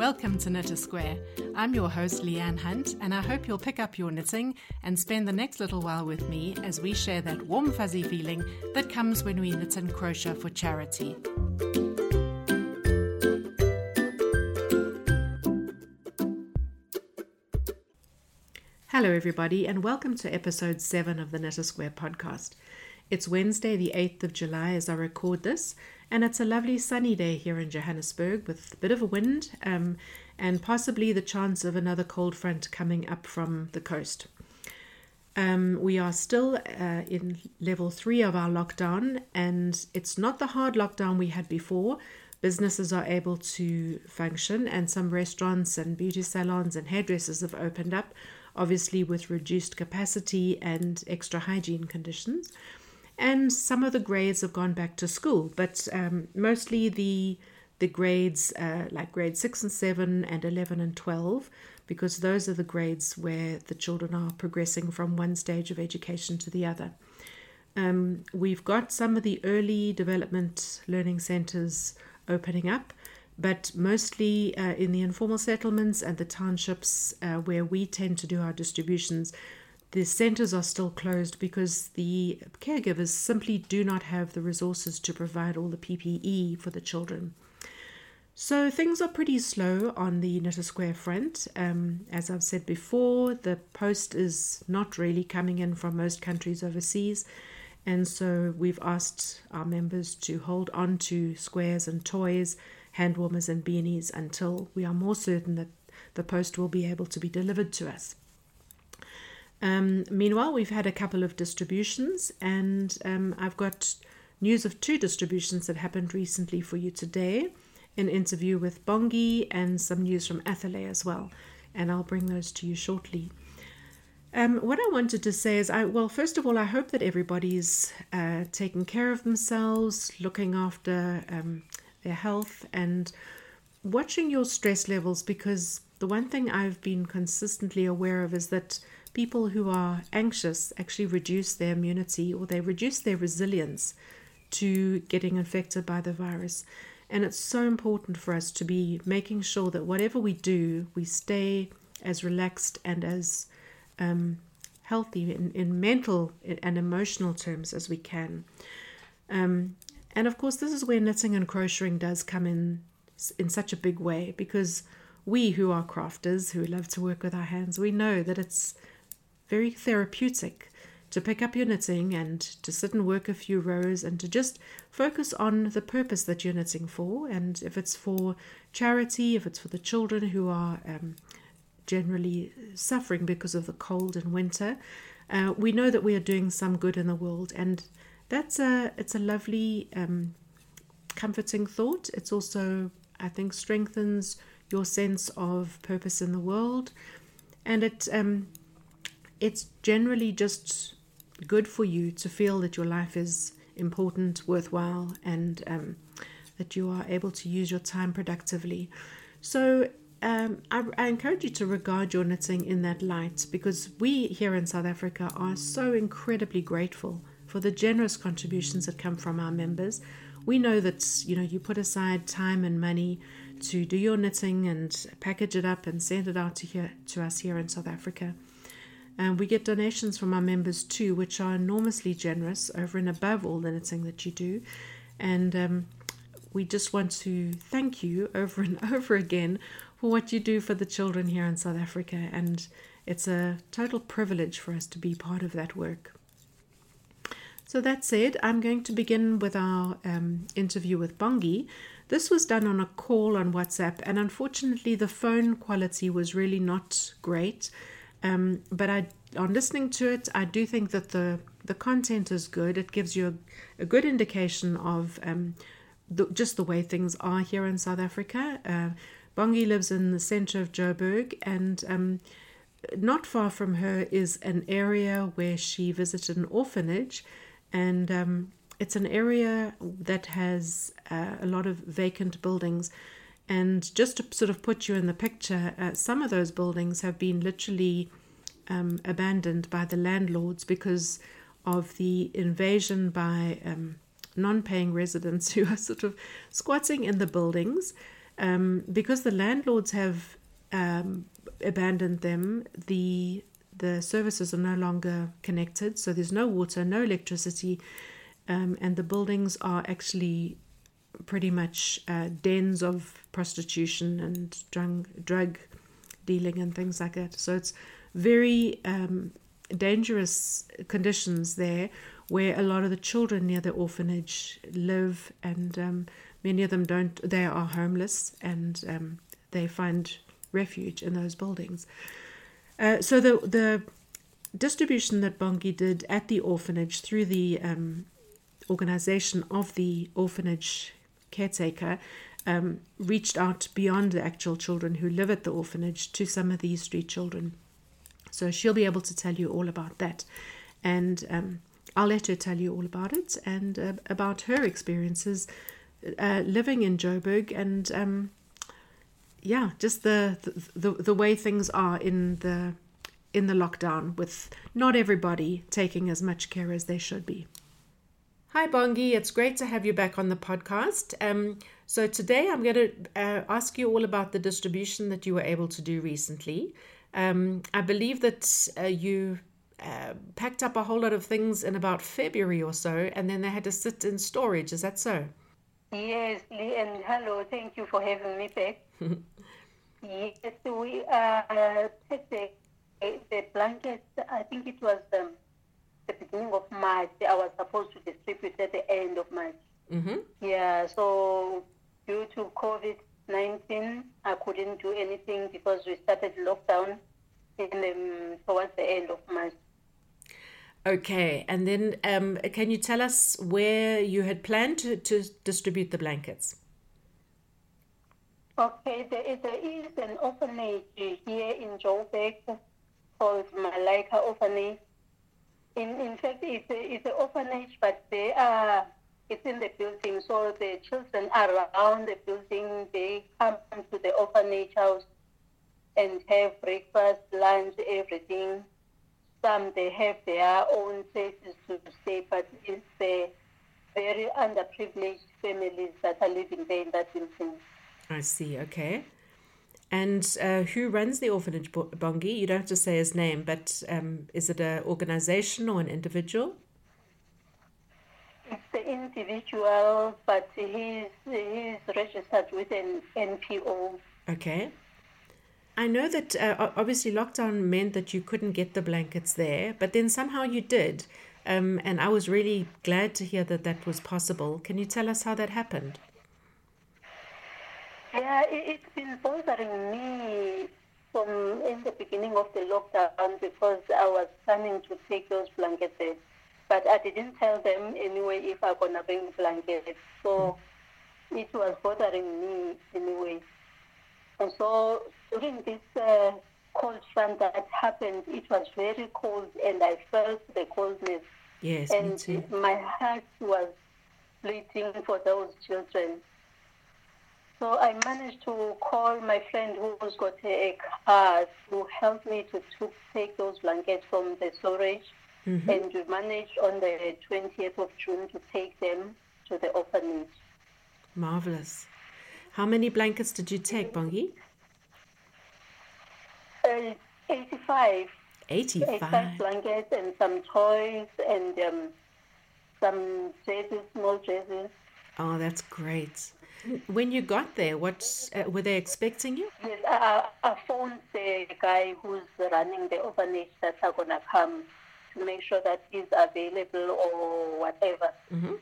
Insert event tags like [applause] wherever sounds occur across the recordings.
Welcome to Knit a Square. I'm your host, Leanne Hunt, and I hope you'll pick up your knitting and spend the next little while with me as we share that warm, fuzzy feeling that comes when we knit and crochet for charity. Hello, everybody, and welcome to episode 7 of the Knit a Square podcast. It's Wednesday, the 8th of July, as I record this, and it's a lovely sunny day here in Johannesburg with a bit of a wind um, and possibly the chance of another cold front coming up from the coast. Um, we are still uh, in level three of our lockdown, and it's not the hard lockdown we had before. Businesses are able to function, and some restaurants and beauty salons and hairdressers have opened up, obviously with reduced capacity and extra hygiene conditions and some of the grades have gone back to school, but um, mostly the the grades uh, like grade six and seven and eleven and twelve, because those are the grades where the children are progressing from one stage of education to the other. Um, we've got some of the early development learning centres opening up, but mostly uh, in the informal settlements and the townships uh, where we tend to do our distributions, the centres are still closed because the caregivers simply do not have the resources to provide all the PPE for the children. So things are pretty slow on the Knit a Square front. Um, as I've said before, the post is not really coming in from most countries overseas. And so we've asked our members to hold on to squares and toys, hand warmers and beanies until we are more certain that the post will be able to be delivered to us. Um, meanwhile, we've had a couple of distributions, and um, I've got news of two distributions that happened recently for you today an interview with Bongi and some news from Athalie as well. And I'll bring those to you shortly. Um, what I wanted to say is, I well, first of all, I hope that everybody's uh, taking care of themselves, looking after um, their health, and watching your stress levels. Because the one thing I've been consistently aware of is that people who are anxious actually reduce their immunity or they reduce their resilience to getting infected by the virus. And it's so important for us to be making sure that whatever we do, we stay as relaxed and as um, healthy in, in mental and emotional terms as we can. Um, and of course, this is where knitting and crocheting does come in in such a big way because we who are crafters, who love to work with our hands, we know that it's very therapeutic to pick up your knitting and to sit and work a few rows and to just focus on the purpose that you're knitting for. And if it's for charity, if it's for the children who are um, generally suffering because of the cold and winter, uh, we know that we are doing some good in the world. And that's a it's a lovely, um, comforting thought. It's also, I think, strengthens your sense of purpose in the world, and it um, it's generally just good for you to feel that your life is important, worthwhile, and um, that you are able to use your time productively. So, um, I, I, encourage you to regard your knitting in that light because we here in South Africa are so incredibly grateful for the generous contributions that come from our members. We know that you know you put aside time and money to do your knitting and package it up and send it out to here to us here in South Africa. And we get donations from our members too, which are enormously generous over and above all the knitting that you do. And um, we just want to thank you over and [laughs] over again for what you do for the children here in South Africa. And it's a total privilege for us to be part of that work. So, that said, I'm going to begin with our um, interview with Bongi. This was done on a call on WhatsApp, and unfortunately, the phone quality was really not great. Um, but I, on listening to it, I do think that the the content is good. It gives you a, a good indication of um, the, just the way things are here in South Africa. Uh, Bongi lives in the center of Joburg, and um, not far from her is an area where she visited an orphanage, and um, it's an area that has uh, a lot of vacant buildings. And just to sort of put you in the picture, uh, some of those buildings have been literally um, abandoned by the landlords because of the invasion by um, non paying residents who are sort of squatting in the buildings. um, because the landlords have um, abandoned them, the the services are no longer connected, so there's no water, no electricity, um, and the buildings are actually pretty much uh, dens of prostitution and drug, drug dealing and things like that. So it's very um, dangerous conditions there where a lot of the children near the orphanage live, and um, many of them don't, they are homeless and um, they find refuge in those buildings. Uh, so the the distribution that Bongi did at the orphanage through the um, organization of the orphanage caretaker um, reached out beyond the actual children who live at the orphanage to some of these street children. So she'll be able to tell you all about that. And um, I'll let her tell you all about it and uh, about her experiences uh, living in Joburg and um, yeah, just the, the the way things are in the in the lockdown with not everybody taking as much care as they should be. Hi Bongi, it's great to have you back on the podcast. Um, so today I'm going to uh, ask you all about the distribution that you were able to do recently. Um, I believe that uh, you uh, packed up a whole lot of things in about February or so, and then they had to sit in storage. Is that so? Yes, Lee, and hello, thank you for having me back. [laughs] yes, we uh, the, the blankets, I think it was um, the beginning of March. I was supposed to distribute at the end of March. Mm-hmm. Yeah, so due to COVID 19, I couldn't do anything because we started lockdown in the, towards the end of March. Okay, and then um, can you tell us where you had planned to, to distribute the blankets? Okay, there is, there is an orphanage here in Joburg called Malaika Orphanage. In, in fact, it's, a, it's an orphanage, but they are it's in the building. So the children are around the building. They come to the orphanage house and have breakfast, lunch, everything. Some they have their own places to stay, but it's the very underprivileged families that are living there in that building. I see. Okay. And uh, who runs the orphanage, Bongi? You don't have to say his name, but um, is it an organization or an individual? It's the individual, but he's, he's registered with an NPO. Okay. I know that uh, obviously lockdown meant that you couldn't get the blankets there, but then somehow you did. Um, and I was really glad to hear that that was possible. Can you tell us how that happened? Yeah, it, has been bothering me from in the beginning of the lockdown because I was planning to take those blankets, but I didn't tell them anyway if I'm gonna bring blankets. So it was bothering me anyway. And so during this uh, cold front that happened, it was very cold, and I felt the coldness. Yes, and my heart was bleeding for those children. So I managed to call my friend who's got a car to help me to, to take those blankets from the storage. Mm-hmm. And we managed on the 20th of June to take them to the orphanage. Marvelous. How many blankets did you take, Bongi? Uh, 85. 85. 85 blankets and some toys and um, some dresses, small dresses. Oh, that's great. When you got there, what uh, were they expecting you? Yes, I, I phoned the guy who's running the orphanage that are gonna come to make sure that he's available or whatever. Mm-hmm.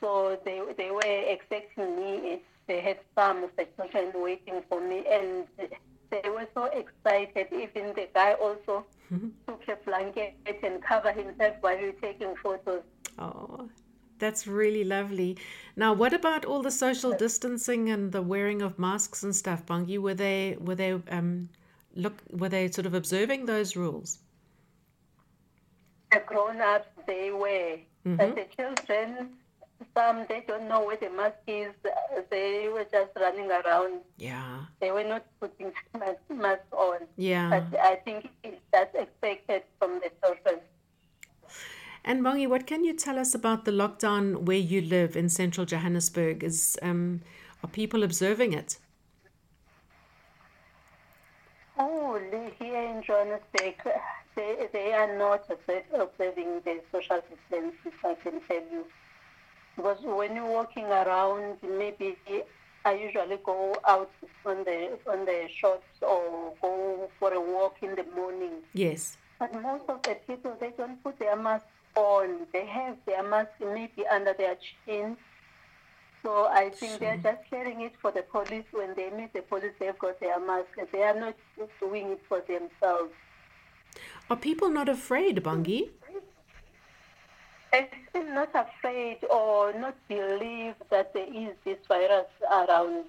So they they were expecting me. They had some of the children waiting for me, and they were so excited. Even the guy also mm-hmm. took a blanket and covered himself while we were taking photos. Oh, that's really lovely. Now, what about all the social distancing and the wearing of masks and stuff, Bongi? Were they were they um look were they sort of observing those rules? The grown-ups they were, mm-hmm. but the children some they don't know where the mask is. They were just running around. Yeah. They were not putting [laughs] mask, mask on. Yeah. But I think that's expected from the children. And Bongi, what can you tell us about the lockdown where you live in central Johannesburg? Is um, are people observing it? Oh, here in Johannesburg, they, they are not observing the social distances, I can tell you. Because when you're walking around, maybe I usually go out on the on the shops or go for a walk in the morning. Yes. But most of the people, they don't put their masks on. They have their mask maybe under their chin. So I think they're just carrying it for the police. When they meet the police, they've got their mask. They are not doing it for themselves. Are people not afraid, Bongi? I still not afraid or not believe that there is this virus around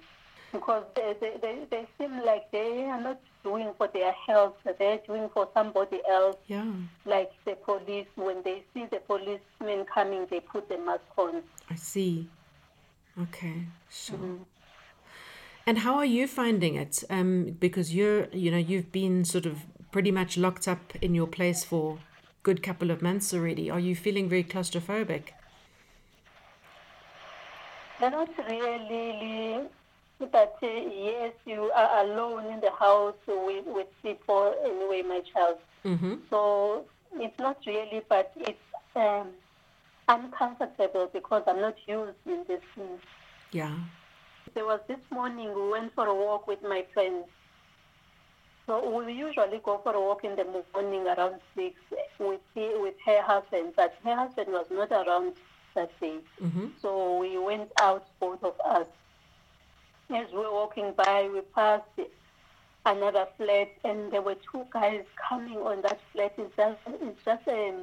because they, they, they, they seem like they are not doing for their health, they're doing for somebody else. Yeah. Like the police, when they see the policemen coming, they put the mask on. I see. Okay, sure. And how are you finding it? Um, because you're, you know, you've been sort of pretty much locked up in your place for a good couple of months already. Are you feeling very claustrophobic? They're not really, but uh, yes, you are alone in the house with, with people anyway, my child. Mm-hmm. So it's not really, but it's um, uncomfortable because I'm not used in this thing. Yeah. There was this morning we went for a walk with my friends. So we usually go for a walk in the morning around six with he, with her husband, but her husband was not around that day. Mm-hmm. So we went out, both of us. As we were walking by, we passed another flat, and there were two guys coming on that flat. It's just, it's just a,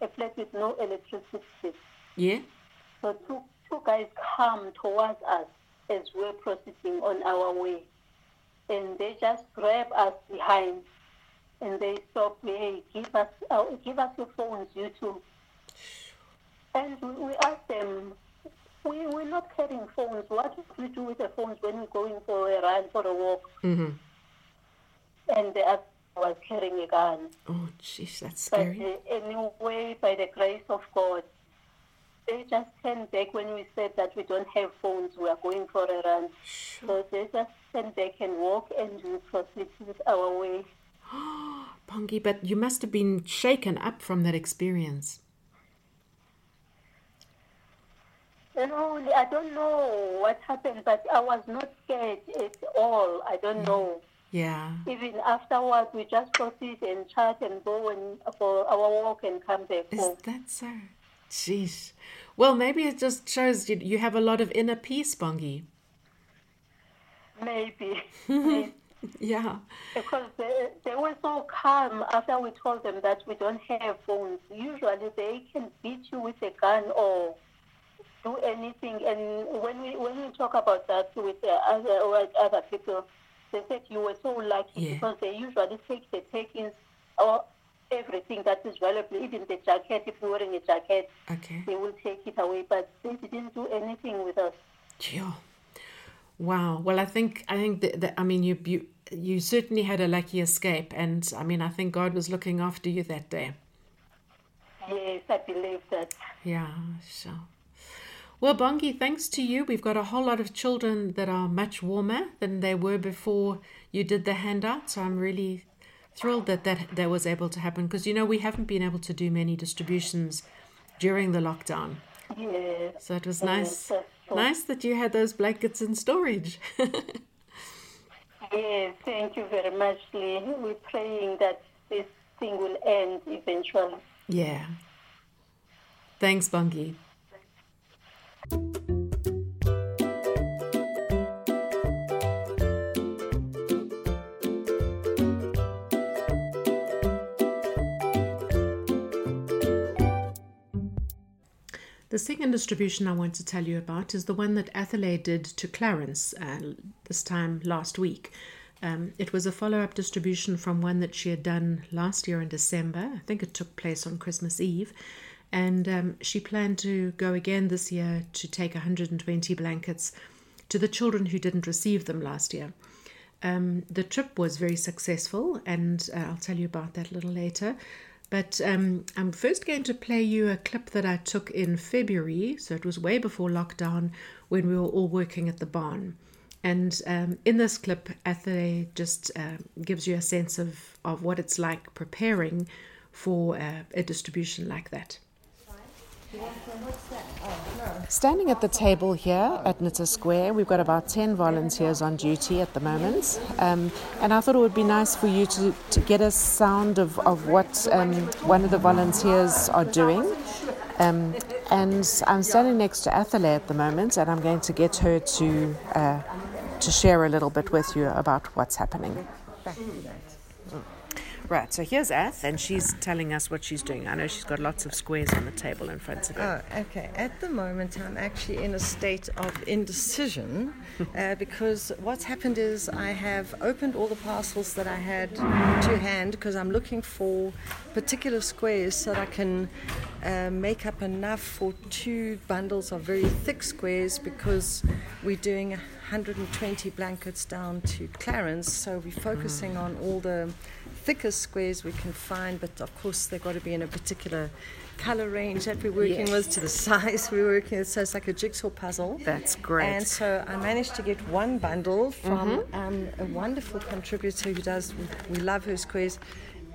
a flat with no electricity. Yeah. So two, two guys come towards us as we're proceeding on our way. And they just grab us behind and they stop, hey, give us, uh, give us your phones, you two. And we, we asked them, we, we're not carrying phones. What do we do with the phones when we're going for a run, for a walk? Mm-hmm. And the other was carrying a gun. Oh, jeez, that's But scary. uh, anyway, by the grace of God, they just turned back when we said that we don't have phones, we are going for a run. Sure. So they just turned back and walk and we proceed with our way. [gasps] Bongi, but you must have been shaken up from that experience. You know, I don't know what happened, but I was not scared at all. I don't know. Yeah. Even afterwards, we just proceed and chat and go and for our walk and come back Is home. that so? Jeez. Well, maybe it just shows you, you have a lot of inner peace, Bongi. Maybe. [laughs] Maybe. Yeah. Because they, they were so calm after we told them that we don't have phones. Usually they can beat you with a gun or do anything. And when we when we talk about that with the other with other people, they said you were so lucky Yeah. because they usually take the takings or everything that is valuable, even the jacket. If you're wearing a jacket, Okay. they will take it away. But they didn't do anything with us. Yeah. Wow. Well, I think I think that, that I mean you you you certainly had a lucky escape, and I mean I think God was looking after you that day. Yes, I believe that. Yeah. Sure. Well, Bongi, thanks to you, we've got a whole lot of children that are much warmer than they were before you did the handout. So I'm really thrilled that that, that was able to happen because you know we haven't been able to do many distributions during the lockdown. Yes. So it was nice, nice that you had those blankets in storage. [laughs] Yes, thank you very much, Lee. We're praying that this thing will end eventually. yeah. Thanks, Bongi. The second distribution I want to tell you about is the one that Athalie did to Clarens uh, this time last week. Um, it was a follow up distribution from one that she had done last year in December. I think it took place on Christmas Eve. And um, she planned to go again this year to take 120 blankets to the children who didn't receive them last year. Um, the trip was very successful, and uh, I'll tell you about that a little later. But um, I'm first going to play you a clip that I took in February, so it was way before lockdown when we were all working at the barn. And um, in this clip, Athalie just uh, gives you a sense of, of what it's like preparing for uh, a distribution like that. Standing at the table here at Knit a Square, we've got about 10 volunteers on duty at the moment. Um, and I thought it would be nice for you to, to get a sound of, of what um, one of the volunteers are doing. Um, and I'm standing next to Athalie at the moment, and I'm going to get her to, uh, to share a little bit with you about what's happening. Right, so here's Ath, and she's telling us what she's doing. I know she's got lots of squares on the table in front of her. Oh, okay. At the moment, I'm actually in a state of indecision [laughs] uh, because what's happened is I have opened all the parcels that I had to hand because I'm looking for particular squares so that I can uh, make up enough for two bundles of very thick squares because we're doing 120 blankets down to Clarens, so we're focusing mm. on all the thickest squares we can find, but of course they've got to be in a particular color range that we're working yes. with to the [laughs] size we're working with. So it's like a jigsaw puzzle. That's great. And so I managed to get one bundle from mm-hmm. um, a wonderful contributor who does, we love her squares.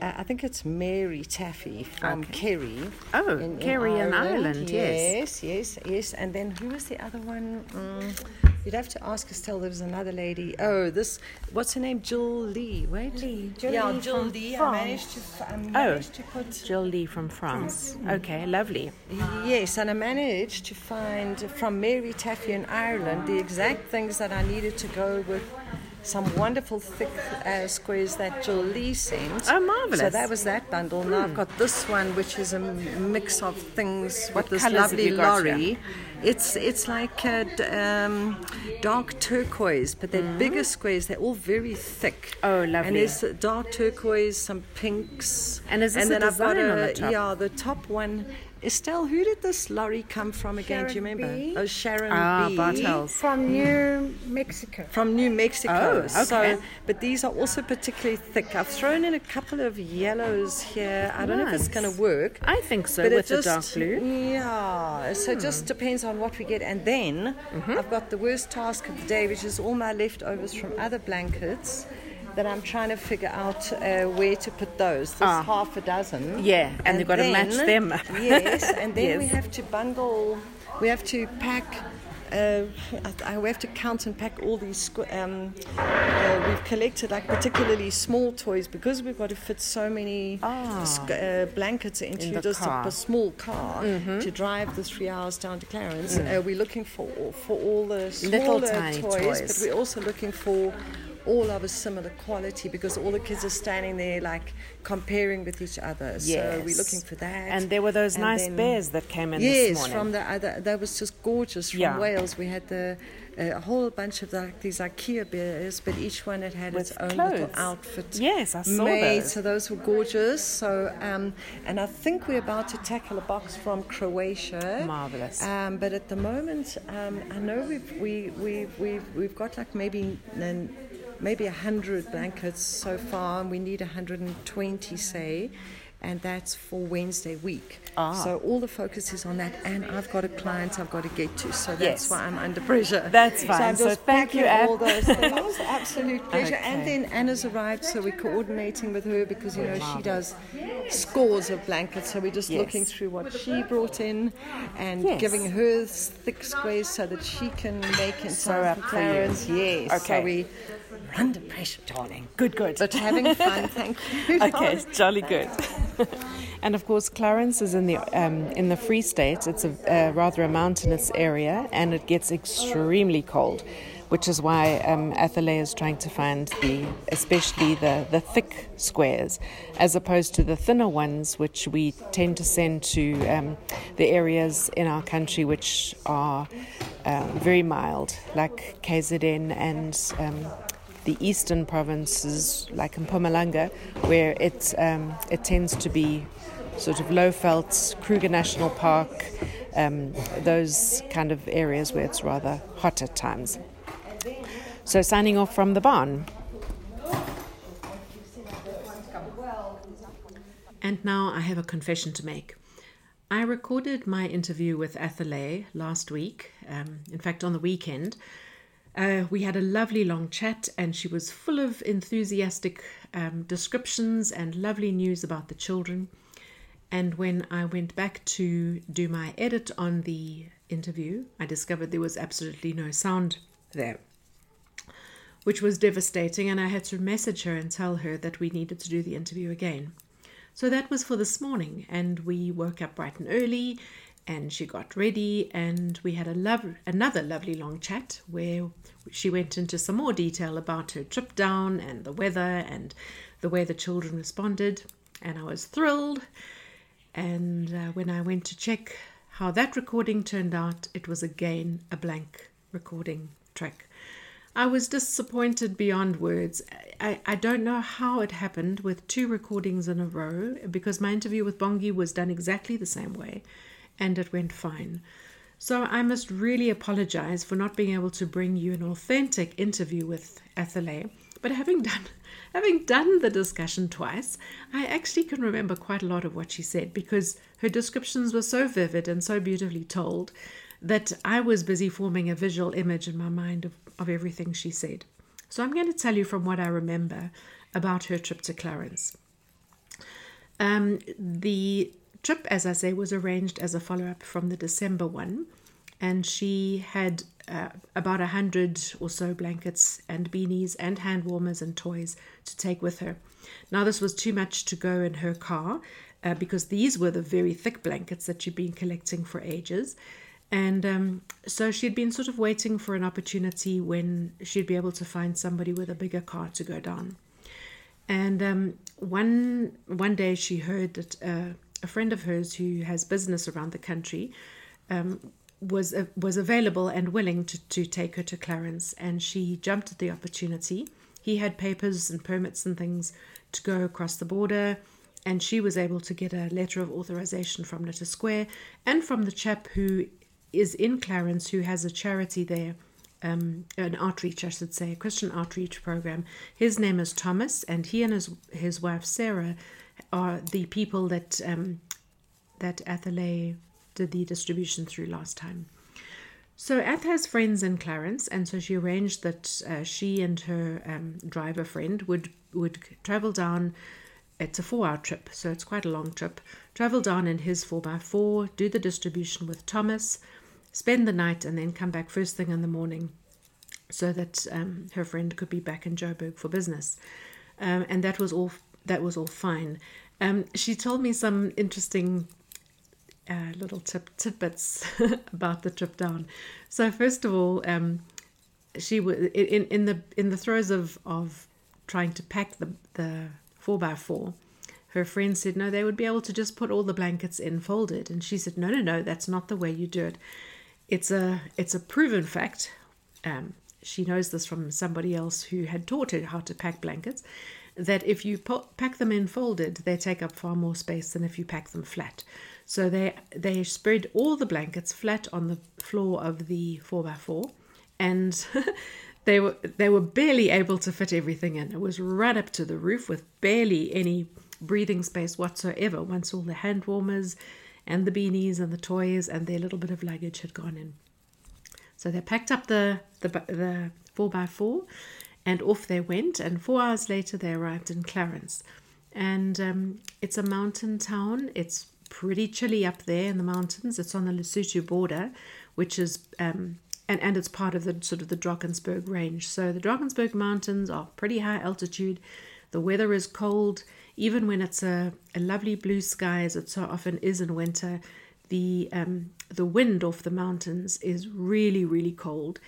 Uh, I think it's Mary Taffy from okay. Kerry. Oh, in, Kerry in Ireland. Ireland, yes. Yes, yes, yes. And then who was the other one? Mm. You'd have to ask Estelle. There was another lady. Oh, this. What's her name? Jill Lee. Wait. Lee. Jill yeah, Lee Jill Lee. I managed to. I um, oh, managed oh, to put Jill Lee from France. France. Mm-hmm. Okay, lovely. Yes, and I managed to find from Mary Taffy in Ireland the exact things that I needed to go with some wonderful thick uh, squares that Julie sent. Oh, marvelous! So that was that bundle. Now I've got this one, which is a mix of things what with this lovely lorry. It's it's like a, um, dark turquoise, but they're mm. bigger squares. They're all very thick. Oh, lovely! And there's dark turquoise, some pinks, and is this and then I've got a, on the top? Yeah, the top one Estelle, who did this lorry come from again? Sharon Do you remember? B. Oh, Sharon ah, B. Bartels. From New Mexico. From New Mexico. Oh, okay. So, but these are also particularly thick. I've thrown in a couple of yellows here. I don't nice. know if it's going to work. I think so, but with the dark blue. Yeah. So it just depends on what we get. And then mm-hmm. I've got the worst task of the day, which is all my leftovers from other blankets that I'm trying to figure out uh, where to put those. There's ah. half a dozen. Yeah, and, and you've got then, to match them. [laughs] yes, and then [laughs] yes. we have to bundle, we have to pack. Uh, we have to count and pack all these. Um, uh, we've collected like particularly small toys because we've got to fit so many ah. uh, blankets into In just a, a, small car mm-hmm. to drive the three hours down to Clarens. Mm. Uh, we're looking for for all the smaller toys, toys, but we're also looking for all of a similar quality because all the kids are standing there like comparing with each other. Yes. So we're looking for that. And there were those and nice bears that came in yes, from the other, that was just gorgeous from yeah. Wales. We had the a whole bunch of like these IKEA bears, but each one had had With its own clothes. little outfit. Yes, I saw made. those. So those were gorgeous. So um, and I think we're about to tackle a box from Croatia. Marvelous. Um, but at the moment, um, I know we've we we we've, we've got like maybe maybe 100 blankets so far, and we need 120, say, and that's for Wednesday week. Ah. So all the focus is on that, and I've got a client I've got to get to, so that's yes. why I'm under pressure. That's fine. So I'm just so thank you, all those [laughs] things. Absolute pleasure. Okay. And then Anna's arrived, so we're coordinating with her because you know she does scores of blankets, so we're just yes. looking through what she brought in and yes. giving her thick squares so that she can make in so time for Clarens. Yes. Okay. So we under pressure, darling. Good, good. But having fun, [laughs] thank you. okay, jolly good. [laughs] and of course, Clarens is in the um, in the Free State. It's a uh, rather a mountainous area, and it gets extremely cold, which is why um, is trying to find the, especially the the thick squares, as opposed to the thinner ones, which we tend to send to um, the areas in our country which are um, very mild, like KZN and um, the eastern provinces, like in Mpumalanga, where it, um, it tends to be sort of Lowveld, Kruger National Park, um, those kind of areas where it's rather hot at times. So, signing off from the barn. And now I have a confession to make. I recorded my interview with Athalie last week, um, in fact, on the weekend, Uh, we had a lovely long chat, and she was full of enthusiastic um, descriptions and lovely news about the children. And when I went back to do my edit on the interview, I discovered there was absolutely no sound there, which was devastating. And I had to message her and tell her that we needed to do the interview again. So that was for this morning, and we woke up bright and early, and she got ready, and we had a love, another lovely long chat where she went into some more detail about her trip down and the weather and the way the children responded, and I was thrilled. And uh, when I went to check how that recording turned out, it was again a blank recording track. I was disappointed beyond words. I, I don't know how it happened with two recordings in a row because my interview with Bongi was done exactly the same way and it went fine. So I must really apologize for not being able to bring you an authentic interview with Athalie. But having done [laughs] having done the discussion twice, I actually can remember quite a lot of what she said because her descriptions were so vivid and so beautifully told that I was busy forming a visual image in my mind of of everything she said. So I'm going to tell you from what I remember about her trip to Clarens. Um, the trip, as I say, was arranged as a follow up from the December one, and she had uh, about a hundred or so blankets and beanies and hand warmers and toys to take with her. Now, this was too much to go in her car uh, because these were the very thick blankets that she'd been collecting for ages. And um, so she'd been sort of waiting for an opportunity when she'd be able to find somebody with a bigger car to go down. And um, one one day she heard that uh, a friend of hers who has business around the country um, was uh, was available and willing to, to take her to Clarens, and she jumped at the opportunity. He had papers and permits and things to go across the border, and she was able to get a letter of authorization from a Square and from the chap who is in Clarens who has a charity there, um, an outreach, I should say, a Christian outreach program. His name is Thomas, and he and his his wife Sarah are the people that um, that Athalie did the distribution through last time. So Ath has friends in Clarens, and so she arranged that uh, she and her um, driver friend would would travel down. It's a four-hour trip, so it's quite a long trip. Travel down in his four x four, do the distribution with Thomas, spend the night, and then come back first thing in the morning so that um, her friend could be back in Joburg for business. Um, and that was all. That was all fine. Um, she told me some interesting uh, little tip, tidbits [laughs] about the trip down. So first of all, um, she was in in the in the throes of of trying to pack the the four by four. Her friend said no, they would be able to just put all the blankets in folded, and she said no, no, no, that's not the way you do it. It's a it's a proven fact. Um, she knows this from somebody else who had taught her how to pack blankets. That if you pack them in folded, they take up far more space than if you pack them flat. So they they spread all the blankets flat on the floor of the four x four, and [laughs] they were they were barely able to fit everything in. It was right up to the roof with barely any breathing space whatsoever. Once all the hand warmers and the beanies and the toys and their little bit of luggage had gone in. So they packed up the the, the four by four, and off they went. And four hours later, they arrived in Clarens, and um, it's a mountain town. It's pretty chilly up there in the mountains. It's on the Lesotho border, which is um, and and it's part of the sort of the Drakensberg range. So the Drakensberg mountains are pretty high altitude. The weather is cold even when it's a, a lovely blue sky, as it so often is in winter, the um, the wind off the mountains is really really cold,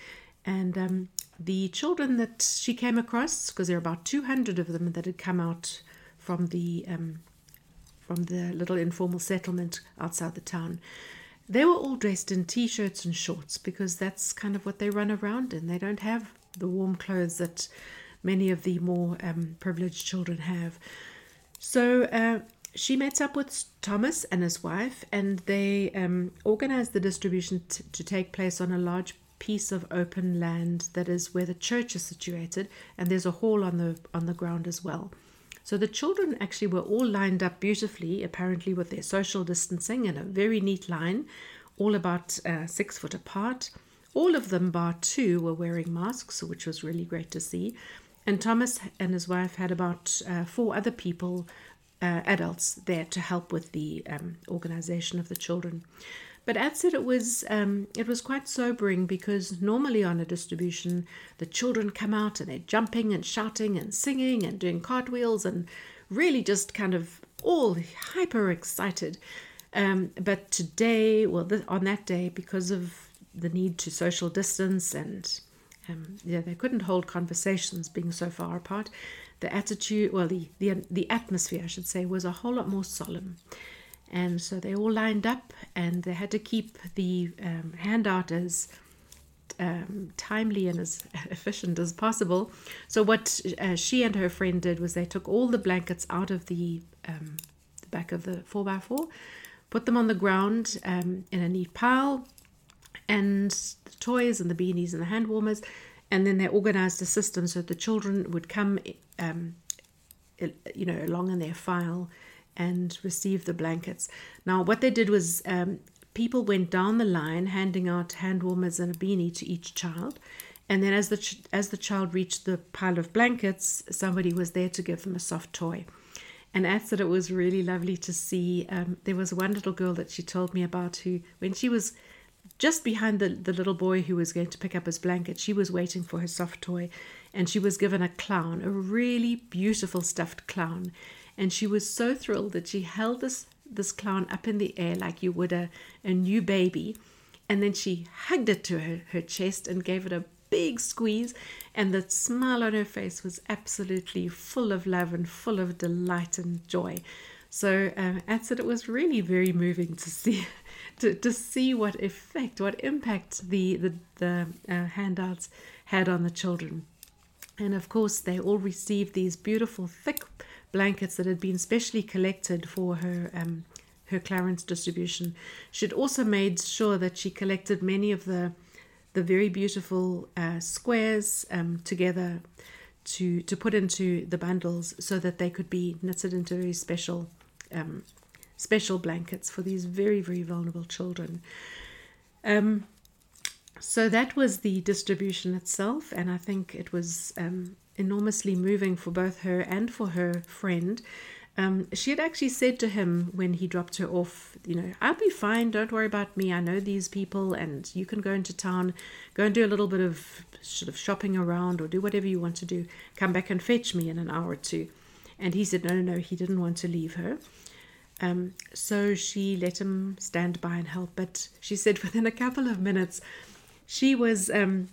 and um, the children that she came across, because there are about two hundred of them that had come out from the um, from the little informal settlement outside the town, they were all dressed in t-shirts and shorts because that's kind of what they run around in. They don't have the warm clothes that many of the more um, privileged children have. So uh, she meets up with Thomas and his wife, and they um, organized the distribution t- to take place on a large piece of open land that is where the church is situated, and there's a hall on the on the ground as well. So the children actually were all lined up beautifully, apparently with their social distancing in a very neat line, all about uh, six foot apart, all of them, bar two, were wearing masks, which was really great to see. And Thomas and his wife had about uh, four other people, uh, adults, there to help with the um, organization of the children. But Ad said it was um, it was quite sobering because normally on a distribution, the children come out and they're jumping and shouting and singing and doing cartwheels and really just kind of all hyper excited. Um, but today, well, on that day, because of the need to social distance and um, yeah, they couldn't hold conversations being so far apart. The attitude, well, the, the the atmosphere, I should say, was a whole lot more solemn. And so they all lined up and they had to keep the um, handout as um, timely and as [laughs] efficient as possible. So, what uh, she and her friend did was they took all the blankets out of the, um, the back of the 4x4, put them on the ground um, in a neat pile, and the toys and the beanies and the hand warmers. And then they organized a system so the children would come, um, you know, along in their file and receive the blankets. Now, what they did was um, people went down the line handing out hand warmers and a beanie to each child. And then, as the ch- as the child reached the pile of blankets, somebody was there to give them a soft toy. And Ad said it was really lovely to see. Um, there was one little girl that she told me about who, when she was just behind the, the little boy who was going to pick up his blanket, she was waiting for her soft toy, and she was given a clown, a really beautiful stuffed clown and she was so thrilled that she held this this clown up in the air like you would a, a new baby. And then she hugged it to her, her chest and gave it a big squeeze. And the smile on her face was absolutely full of love and full of delight and joy. So um, I said it was really very moving to see [laughs] to, to see what effect what impact the the, the uh, handouts had on the children. And of course they all received these beautiful thick blankets that had been specially collected for her um, her Clarens distribution. She'd also made sure that she collected many of the the very beautiful uh, squares um, together to to put into the bundles so that they could be knitted into very special um, special blankets for these very very vulnerable children. Um, so that was the distribution itself, and I think it was um, enormously moving for both her and for her friend. Um, she had actually said to him when he dropped her off, you know, I'll be fine, don't worry about me. I know these people, and you can go into town, go and do a little bit of sort of shopping around or do whatever you want to do. Come back and fetch me in an hour or two. And he said, no, no, no, he didn't want to leave her. Um, so she let him stand by and help. But she said [laughs] within a couple of minutes, she was um,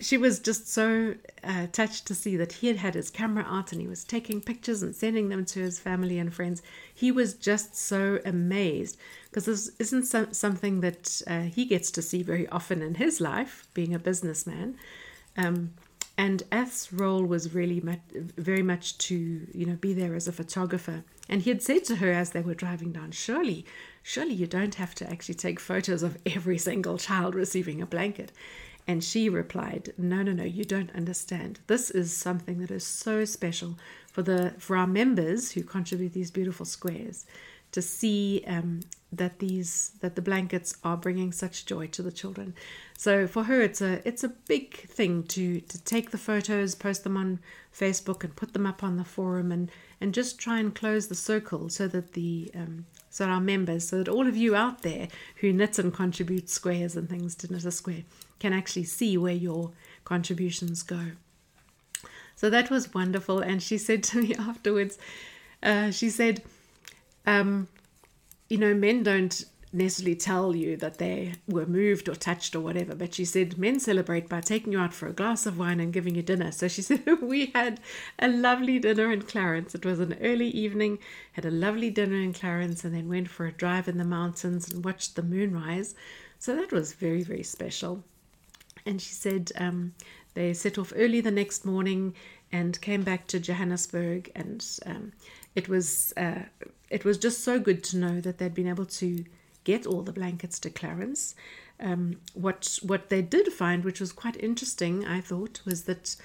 she was just so uh, touched to see that he had had his camera out and he was taking pictures and sending them to his family and friends. He was just so amazed because this isn't so, something that uh, he gets to see very often in his life, being a businessman. Um, and Ath's role was really very much to you know be there as a photographer. And he had said to her as they were driving down, surely, surely you don't have to actually take photos of every single child receiving a blanket. And she replied, No, no, no, you don't understand. This is something that is so special for the for our members who contribute these beautiful squares to see um, that these that the blankets are bringing such joy to the children. So for her, it's a it's a big thing to to take the photos, post them on Facebook, and put them up on the forum, and and just try and close the circle so that the um, so our members, so that all of you out there who knit and contribute squares and things to Knit a Square can actually see where your contributions go. So that was wonderful. And she said to me [laughs] afterwards, uh, she said, um, you know, men don't necessarily tell you that they were moved or touched or whatever, but she said men celebrate by taking you out for a glass of wine and giving you dinner. So she [laughs] said we had a lovely dinner in Clarens. It was an early evening, had a lovely dinner in Clarens, and then went for a drive in the mountains and watched the moonrise. So that was very, very special and she said um, they set off early the next morning and came back to Johannesburg, and um, it was uh, it was just so good to know that they'd been able to get all the blankets to Clarens. Um, what what they did find, which was quite interesting, I thought, was that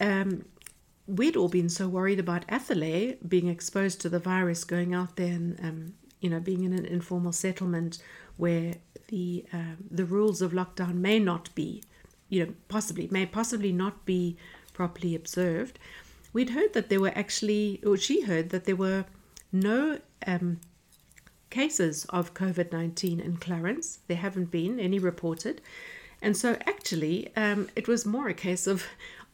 um, we'd all been so worried about Athalie being exposed to the virus, going out there and um, you know being in an informal settlement where the uh, the rules of lockdown may not be, you know, possibly may possibly not be properly observed. We'd heard that there were actually, or she heard that there were no um, cases of COVID 19 in Clarens. There haven't been any reported. And so, actually, um, it was more a case of,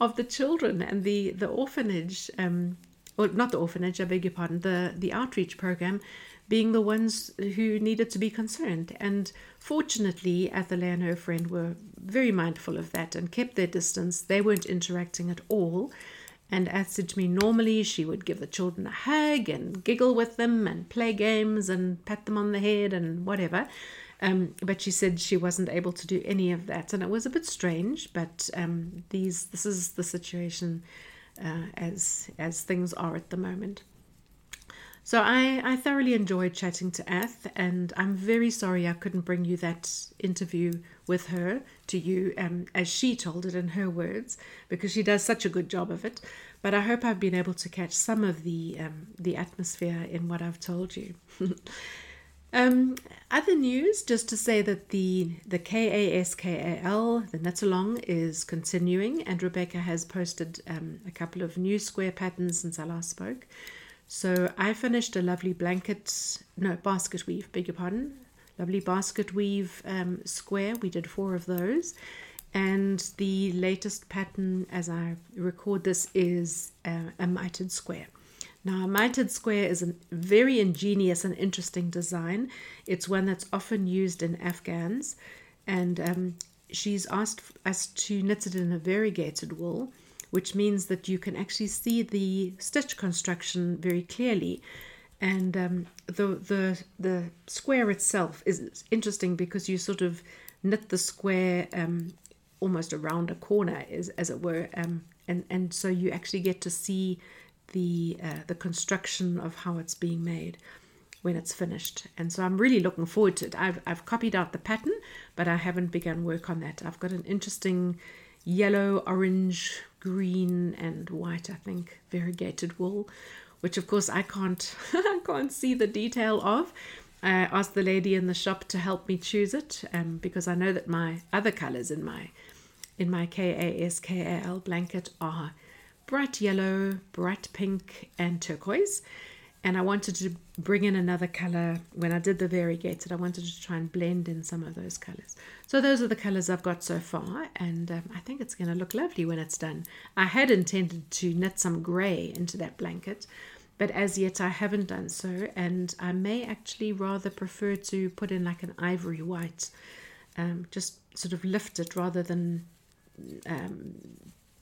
of the children and the, the orphanage, um, or not the orphanage, I beg your pardon, the, the outreach program being the ones who needed to be concerned. And fortunately, Athalie and her friend were very mindful of that and kept their distance. They weren't interacting at all. And as said to me, normally she would give the children a hug and giggle with them and play games and pat them on the head and whatever. Um, but she said she wasn't able to do any of that, and it was a bit strange. But um, these, this is the situation uh, as as things are at the moment. So I, I thoroughly enjoyed chatting to Ath, and I'm very sorry I couldn't bring you that interview with her to you um, as she told it in her words, because she does such a good job of it. But I hope I've been able to catch some of the um, the atmosphere in what I've told you. [laughs] um, other news, just to say that the the KASKAL, the knit along, is continuing, and Rebecca has posted um, a couple of new square patterns since I last spoke. So I finished a lovely blanket, no, basket weave, beg your pardon, lovely basket weave um, square. We did four of those. And the latest pattern, as I record this, is uh, a mitered square. Now, a mitered square is a very ingenious and interesting design. It's one that's often used in Afghans, and um, she's asked us to knit it in a variegated wool which means that you can actually see the stitch construction very clearly. And um, the, the, the square itself is interesting because you sort of knit the square um, almost around a corner, as, as it were. Um, and, and so you actually get to see the, uh, the construction of how it's being made when it's finished. And so I'm really looking forward to it. I've, I've copied out the pattern, but I haven't begun work on that. I've got an interesting yellow, orange, green, and white, I think, variegated wool, which of course I can't [laughs] I can't see the detail of. I asked the lady in the shop to help me choose it um, because I know that my other colors in my in my KASKAL blanket are bright yellow, bright pink, and turquoise and I wanted to bring in another color when I did the variegated. I wanted to try and blend in some of those colors. So those are the colors I've got so far, and um, I think it's going to look lovely when it's done. I had intended to knit some gray into that blanket, but as yet I haven't done so, and I may actually rather prefer to put in like an ivory white, um, just sort of lift it rather than um,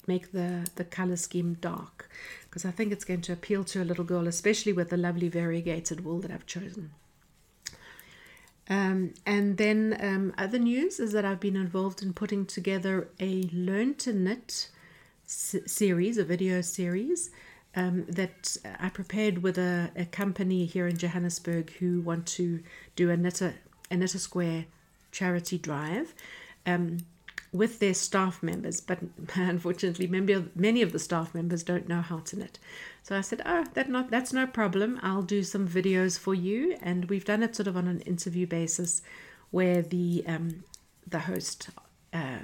make the, the color scheme dark because I think it's going to appeal to a little girl, especially with the lovely variegated wool that I've chosen. Um, and then um, other news is that I've been involved in putting together a Learn to Knit s- series, a video series um, that I prepared with a, a, company here in Johannesburg who want to do a Knit a, a Square charity drive. Um, with their staff members, but [laughs] unfortunately, many of, the staff members don't know how to knit. So I said, "Oh, that not that's no problem. I'll do some videos for you." And we've done it sort of on an interview basis, where the um, the host, uh,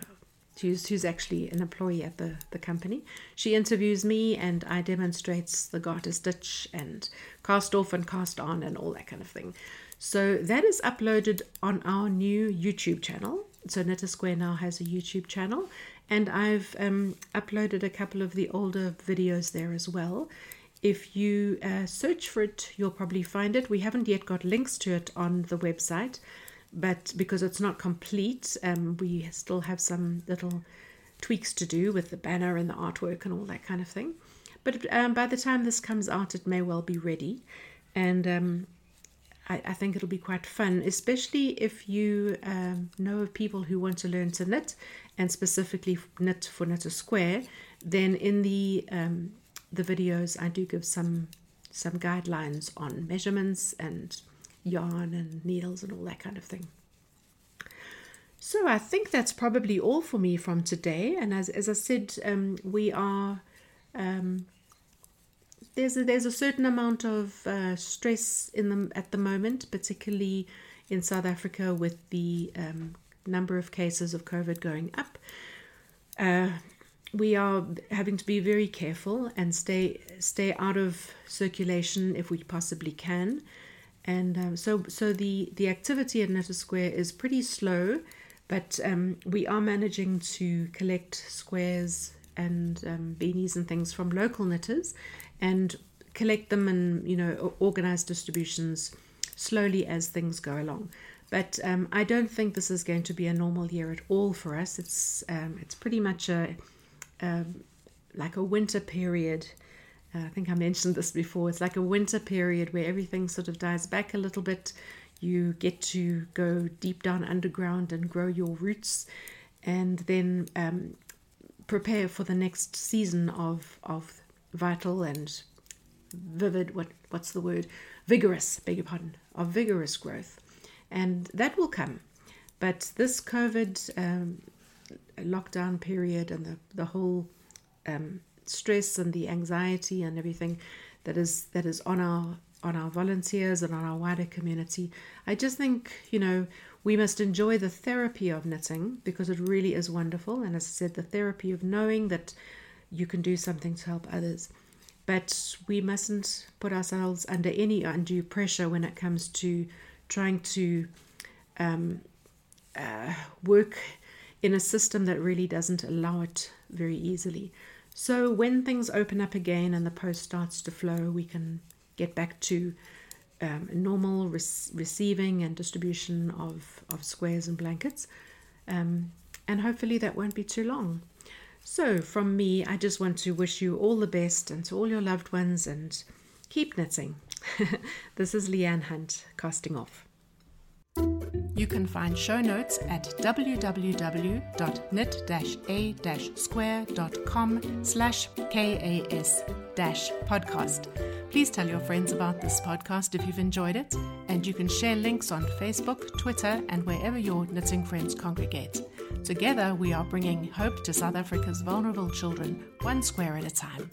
who's who's actually an employee at the the company, she interviews me, and I demonstrates the garter stitch and cast off and cast on and all that kind of thing. So that is uploaded on our new YouTube channel so Knit a Square now has a YouTube channel, and I've um, uploaded a couple of the older videos there as well. If you uh, search for it, you'll probably find it. We haven't yet got links to it on the website, but because it's not complete, um, we still have some little tweaks to do with the banner and the artwork and all that kind of thing. But um, by the time this comes out, it may well be ready. And um, I, I think it'll be quite fun, especially if you um, know of people who want to learn to knit and specifically knit for Knit a Square. Then in the um, the videos, I do give some some guidelines on measurements and yarn and needles and all that kind of thing. So I think that's probably all for me from today. And as, as I said, um, we are um, there's a, there's a certain amount of uh, stress in them at the moment, particularly in South Africa with the um, number of cases of COVID going up. Uh, we are having to be very careful and stay stay out of circulation if we possibly can. And um, so, so the, the activity at Knit a Square is pretty slow, but um, we are managing to collect squares and um, beanies and things from local knitters and collect them and you know organize distributions slowly as things go along. But um, I don't think this is going to be a normal year at all for us. It's um, it's pretty much a um, like a winter period. Uh, I think I mentioned this before. It's like a winter period where everything sort of dies back a little bit. You get to go deep down underground and grow your roots, and then um, prepare for the next season of of vital and vivid. What what's the word? Vigorous. Beg your pardon. Of vigorous growth, and that will come. But this COVID um, lockdown period and the, the whole um, stress and the anxiety and everything that is that is on our on our volunteers and on our wider community. I just think, you know, we must enjoy the therapy of knitting because it really is wonderful. And as I said, the therapy of knowing that you can do something to help others. But we mustn't put ourselves under any undue pressure when it comes to trying to um, uh, work in a system that really doesn't allow it very easily. So when things open up again and the post starts to flow, we can get back to um, normal res- receiving and distribution of, of squares and blankets. Um, and hopefully that won't be too long. So, from me, I just want to wish you all the best and to all your loved ones and keep knitting. [laughs] this is Leanne Hunt casting off. You can find show notes at www.knit-a-square.com slash kas-podcast. Please tell your friends about this podcast if you've enjoyed it, and you can share links on Facebook, Twitter, and wherever your knitting friends congregate. Together, we are bringing hope to South Africa's vulnerable children, one square at a time.